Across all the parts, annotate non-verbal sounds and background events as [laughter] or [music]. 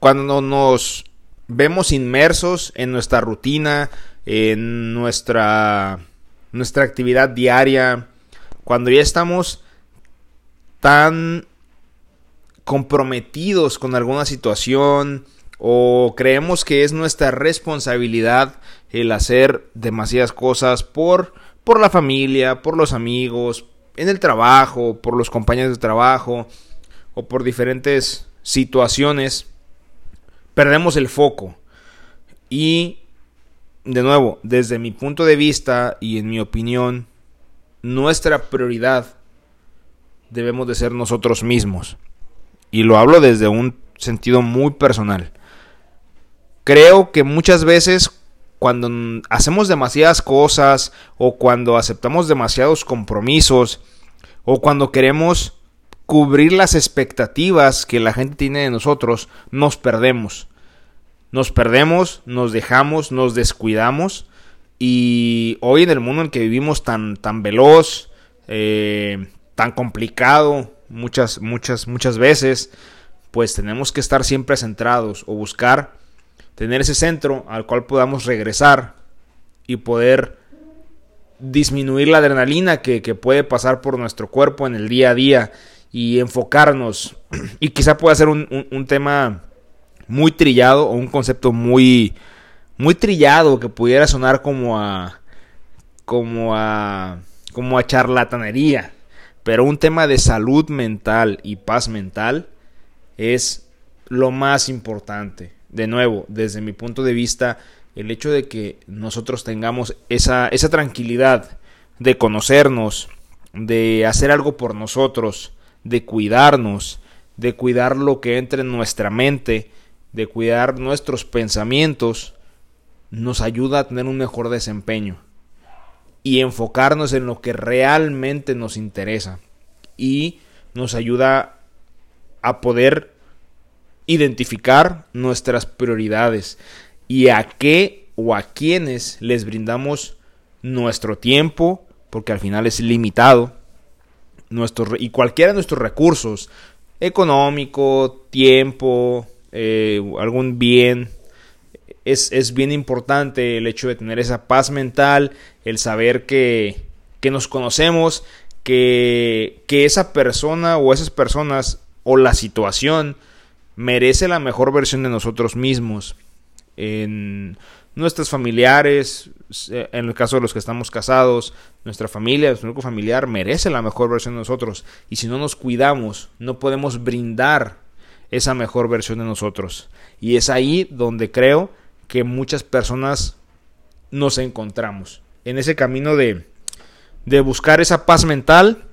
cuando nos vemos inmersos en nuestra rutina, en nuestra, nuestra actividad diaria, cuando ya estamos tan comprometidos con alguna situación o creemos que es nuestra responsabilidad el hacer demasiadas cosas por, por la familia, por los amigos, en el trabajo, por los compañeros de trabajo o por diferentes situaciones, perdemos el foco. Y, de nuevo, desde mi punto de vista y en mi opinión, nuestra prioridad debemos de ser nosotros mismos. Y lo hablo desde un sentido muy personal. Creo que muchas veces cuando hacemos demasiadas cosas o cuando aceptamos demasiados compromisos o cuando queremos cubrir las expectativas que la gente tiene de nosotros, nos perdemos. Nos perdemos, nos dejamos, nos descuidamos y hoy en el mundo en que vivimos tan, tan veloz, eh, tan complicado, muchas, muchas, muchas veces, pues tenemos que estar siempre centrados o buscar tener ese centro al cual podamos regresar y poder disminuir la adrenalina que, puede pasar por nuestro cuerpo en el día a día y enfocarnos. [clears throat] Y quizá pueda ser un, un, tema muy trillado o un concepto muy, muy trillado que pudiera sonar como a, como a, como a charlatanería. Pero un tema de salud mental y paz mental es lo más importante de nuevo, desde mi punto de vista, el hecho de que nosotros tengamos esa, esa tranquilidad de conocernos, de hacer algo por nosotros, de cuidarnos, de cuidar lo que entra en nuestra mente, de cuidar nuestros pensamientos, nos ayuda a tener un mejor desempeño y enfocarnos en lo que realmente nos interesa y nos ayuda a poder identificar nuestras prioridades y a qué o a quiénes les brindamos nuestro tiempo, porque al final es limitado, nuestro, y cualquiera de nuestros recursos, económico, tiempo, eh, algún bien, es, es, bien importante el hecho de tener esa paz mental, el saber que, que nos conocemos, que, que esa persona o esas personas o la situación merece la mejor versión de nosotros mismos. En nuestros familiares, en el caso de los que estamos casados, nuestra familia, nuestro único familiar, merece la mejor versión de nosotros. Y si no nos cuidamos, no podemos brindar esa mejor versión de nosotros. Y es ahí donde creo que muchas personas nos encontramos. En ese camino de, de buscar esa paz mental,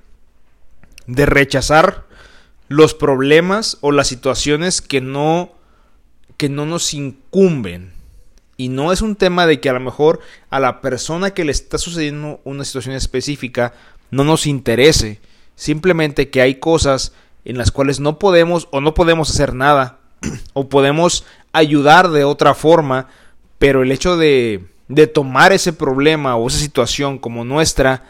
de rechazar los problemas o las situaciones que no que no nos incumben. Y no es un tema de que a lo mejor a la persona que le está sucediendo una situación específica no nos interese. Simplemente que hay cosas en las cuales no podemos o no podemos hacer nada. [clears throat] o podemos ayudar de otra forma. Pero el hecho de, de tomar ese problema o esa situación como nuestra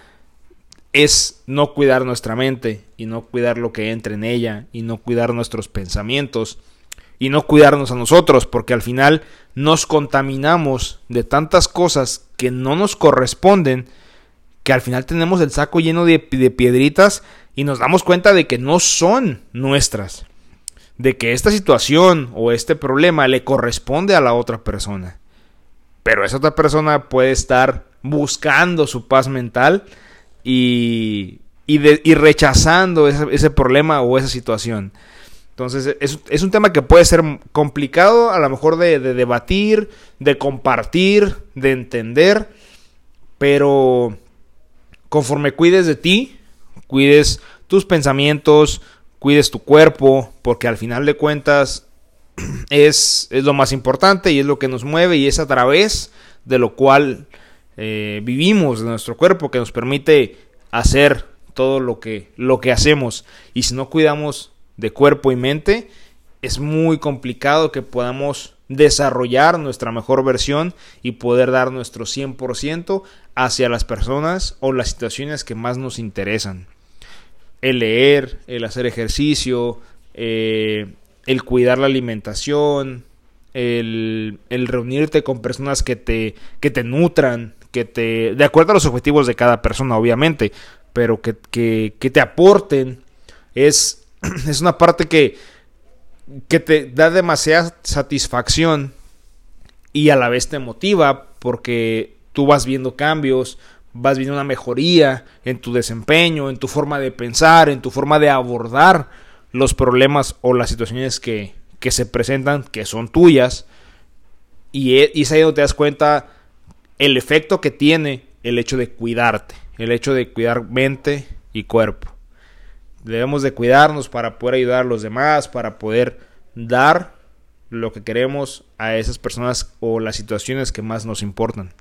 es no cuidar nuestra mente y no cuidar lo que entra en ella y no cuidar nuestros pensamientos y no cuidarnos a nosotros porque al final nos contaminamos de tantas cosas que no nos corresponden que al final tenemos el saco lleno de, piedritas y nos damos cuenta de que no son nuestras de que esta situación o este problema le corresponde a la otra persona pero esa otra persona puede estar buscando su paz mental y, y, rechazando ese, problema o esa situación. Entonces es, un tema que puede ser complicado a lo mejor de, debatir, de compartir, de entender, pero conforme cuides de ti, cuides tus pensamientos, cuides tu cuerpo, porque al final de cuentas [clears throat] es, es lo más importante y es lo que nos mueve y es a través de lo cual eh, vivimos, de nuestro cuerpo, que nos permite hacer todo lo que, lo que hacemos. Y si no cuidamos de cuerpo y mente, es muy complicado que podamos desarrollar nuestra mejor versión y poder dar nuestro 100% hacia las personas o las situaciones que más nos interesan. El leer, el hacer ejercicio, eh, el cuidar la alimentación, el, reunirte con personas que te, que te nutran, que te, de acuerdo a los objetivos de cada persona, obviamente, pero que, que, te aporten, es, [clears throat] es una parte que, que te da demasiada satisfacción y a la vez te motiva porque tú vas viendo cambios, vas viendo una mejoría en tu desempeño, en tu forma de pensar, en tu forma de abordar los problemas o las situaciones que, que se presentan, que son tuyas, y, e, y es ahí donde te das cuenta el efecto que tiene el hecho de cuidarte, el hecho de cuidar mente y cuerpo. Debemos de cuidarnos para poder ayudar a los demás, para poder dar lo que queremos a esas personas o las situaciones que más nos importan.